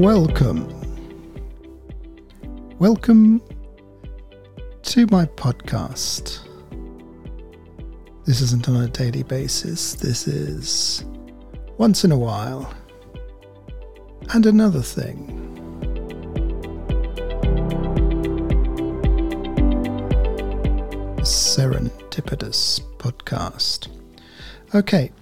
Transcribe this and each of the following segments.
Welcome. Welcome to my podcast. This isn't on a daily basis, this is once in a while. And another thing. Serendipitous podcast. Okay,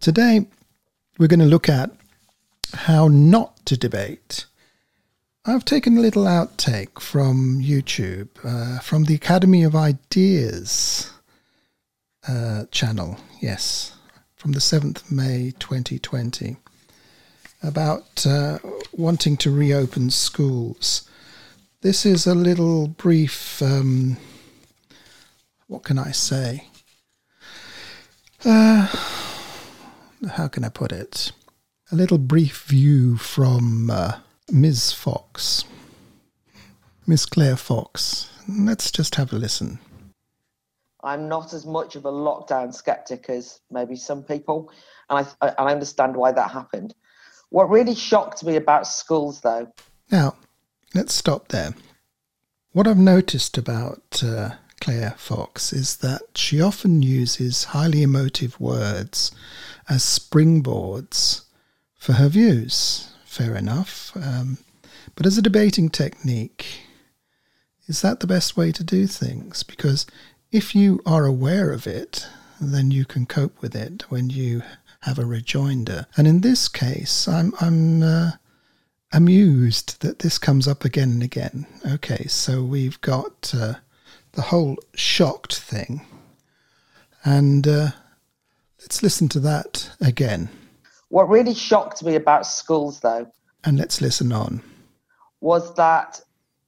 today we're going to look at how not to debate. I've taken a little outtake from YouTube, uh, from the Academy of Ideas uh, channel, yes, from the 7th May 2020, about uh, wanting to reopen schools. This is a little brief, um, what can I say? Uh, how can I put it? A little brief view from uh, Ms. Fox, Miss Claire Fox. Let's just have a listen. I'm not as much of a lockdown skeptic as maybe some people, and I, I understand why that happened. What really shocked me about schools, though. Now, let's stop there. What I've noticed about uh, Claire Fox is that she often uses highly emotive words as springboards for her views. Fair enough. Um, but as a debating technique, is that the best way to do things? Because if you are aware of it, then you can cope with it when you have a rejoinder. And in this case, I'm I'm uh, amused that this comes up again and again. Okay, so we've got uh, the whole shocked thing, and uh, let's listen to that again. What really shocked me about schools, though, and let's listen on, was that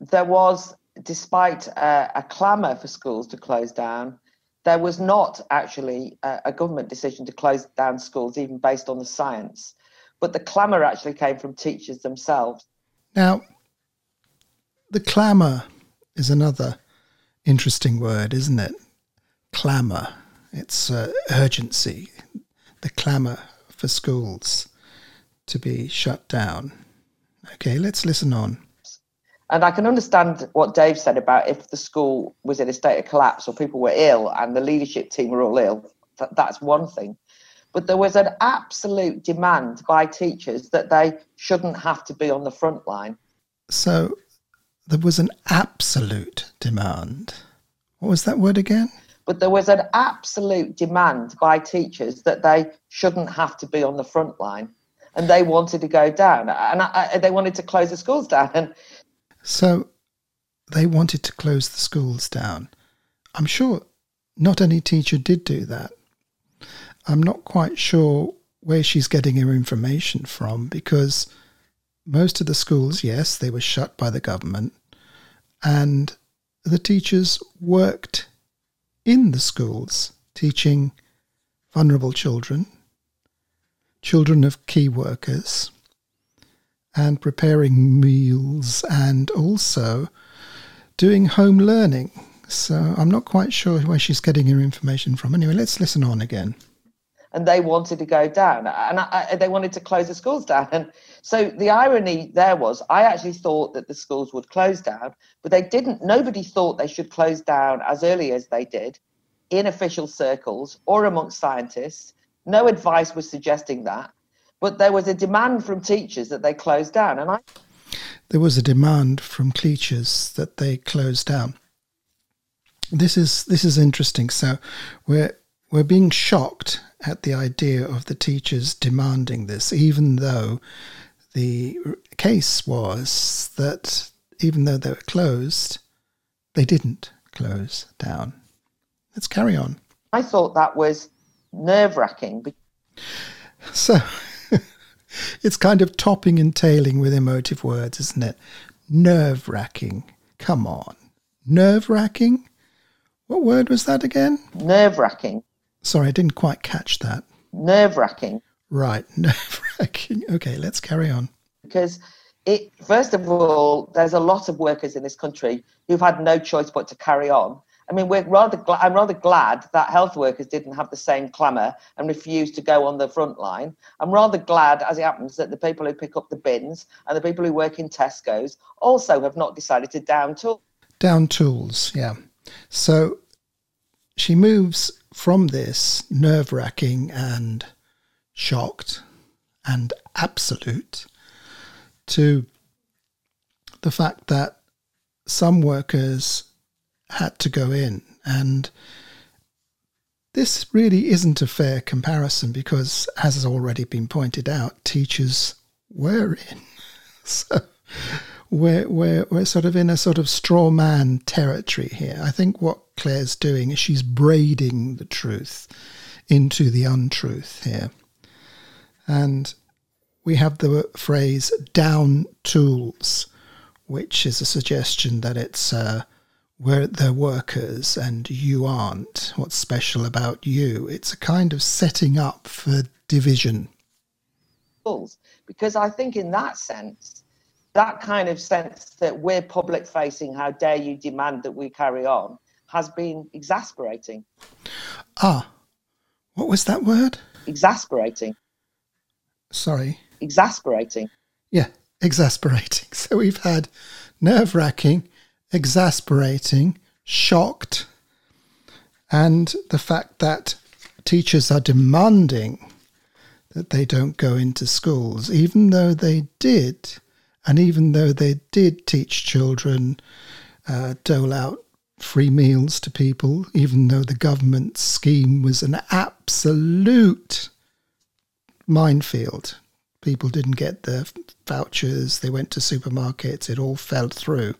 there was despite uh, a clamour for schools to close down, there was not actually a, a, government decision to close down schools, even based on the science. But the clamour actually came from teachers themselves. Now, the clamour is another interesting word, isn't it? Clamour. It's uh, urgency. The clamour for schools to be shut down. Okay, let's listen on. And I can understand what Dave said about if the school was in a state of collapse or people were ill and the leadership team were all ill, that, that's one thing. But there was an absolute demand by teachers that they shouldn't have to be on the front line. So there was an absolute demand. What was that word again? But there was an absolute demand by teachers that they shouldn't have to be on the front line and they wanted to go down and I, I, they wanted to close the schools down so they wanted to close the schools down. I'm sure not any teacher did do that. I'm not quite sure where she's getting her information from because most of the schools, yes, they were shut by the government, and the teachers worked in the schools teaching vulnerable children, children of key workers, and preparing meals and also doing home learning. So I'm not quite sure where she's getting her information from. Anyway, let's listen on again. And they wanted to go down, and I, I, they wanted to close the schools down. And so the irony there was, I actually thought that the schools would close down, but they didn't. Nobody thought they should close down as early as they did, in official circles or amongst scientists. No advice was suggesting that but there was a demand from teachers that they close down and i there was a demand from teachers that they close down this is this is interesting so we're we're being shocked at the idea of the teachers demanding this even though the case was that even though they were closed they didn't close down let's carry on i thought that was nerve-wracking so it's kind of topping and tailing with emotive words, isn't it? Nerve wracking. Come on. Nerve wracking? What word was that again? Nerve wracking. Sorry, I didn't quite catch that. Nerve wracking. Right, nerve wracking. Okay, let's carry on. Because it, first of all, there's a lot of workers in this country who've had no choice but to carry on. I mean, we're rather gl- I'm rather glad that health workers didn't have the same clamour and refused to go on the front line. I'm rather glad, as it happens, that the people who pick up the bins and the people who work in Tesco's also have not decided to down tool. Down tools, yeah. So she moves from this nerve wracking and shocked and absolute to the fact that some workers had to go in. And this really isn't a fair comparison because, as has already been pointed out, teachers were in. So we're, we're, we're sort of in a sort of straw man territory here. I think what Claire's doing is she's braiding the truth into the untruth here. And we have the phrase down tools, which is a suggestion that it's uh, where they're workers and you aren't. What's special about you? It's a kind of setting up for division. Because I think, in that sense, that kind of sense that we're public facing, how dare you demand that we carry on, has been exasperating. Ah, what was that word? Exasperating. Sorry. Exasperating. Yeah, exasperating. So we've had nerve wracking, exasperating, shocked, and the fact that teachers are demanding that they don't go into schools, even though they did, and even though they did teach children, uh, dole out free meals to people, even though the government scheme was an absolute minefield. People didn't get their vouchers, they went to supermarkets, it all fell through.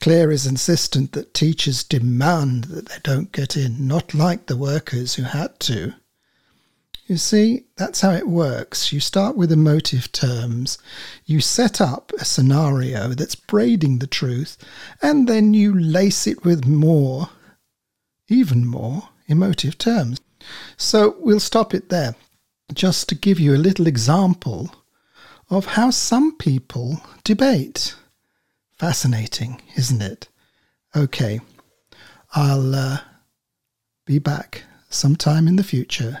Claire is insistent that teachers demand that they don't get in, not like the workers who had to. You see, that's how it works. You start with emotive terms, you set up a scenario that's braiding the truth, and then you lace it with more, even more, emotive terms. So we'll stop it there, just to give you a little example of how some people debate. Fascinating, isn't it? Okay, I'll uh, be back sometime in the future.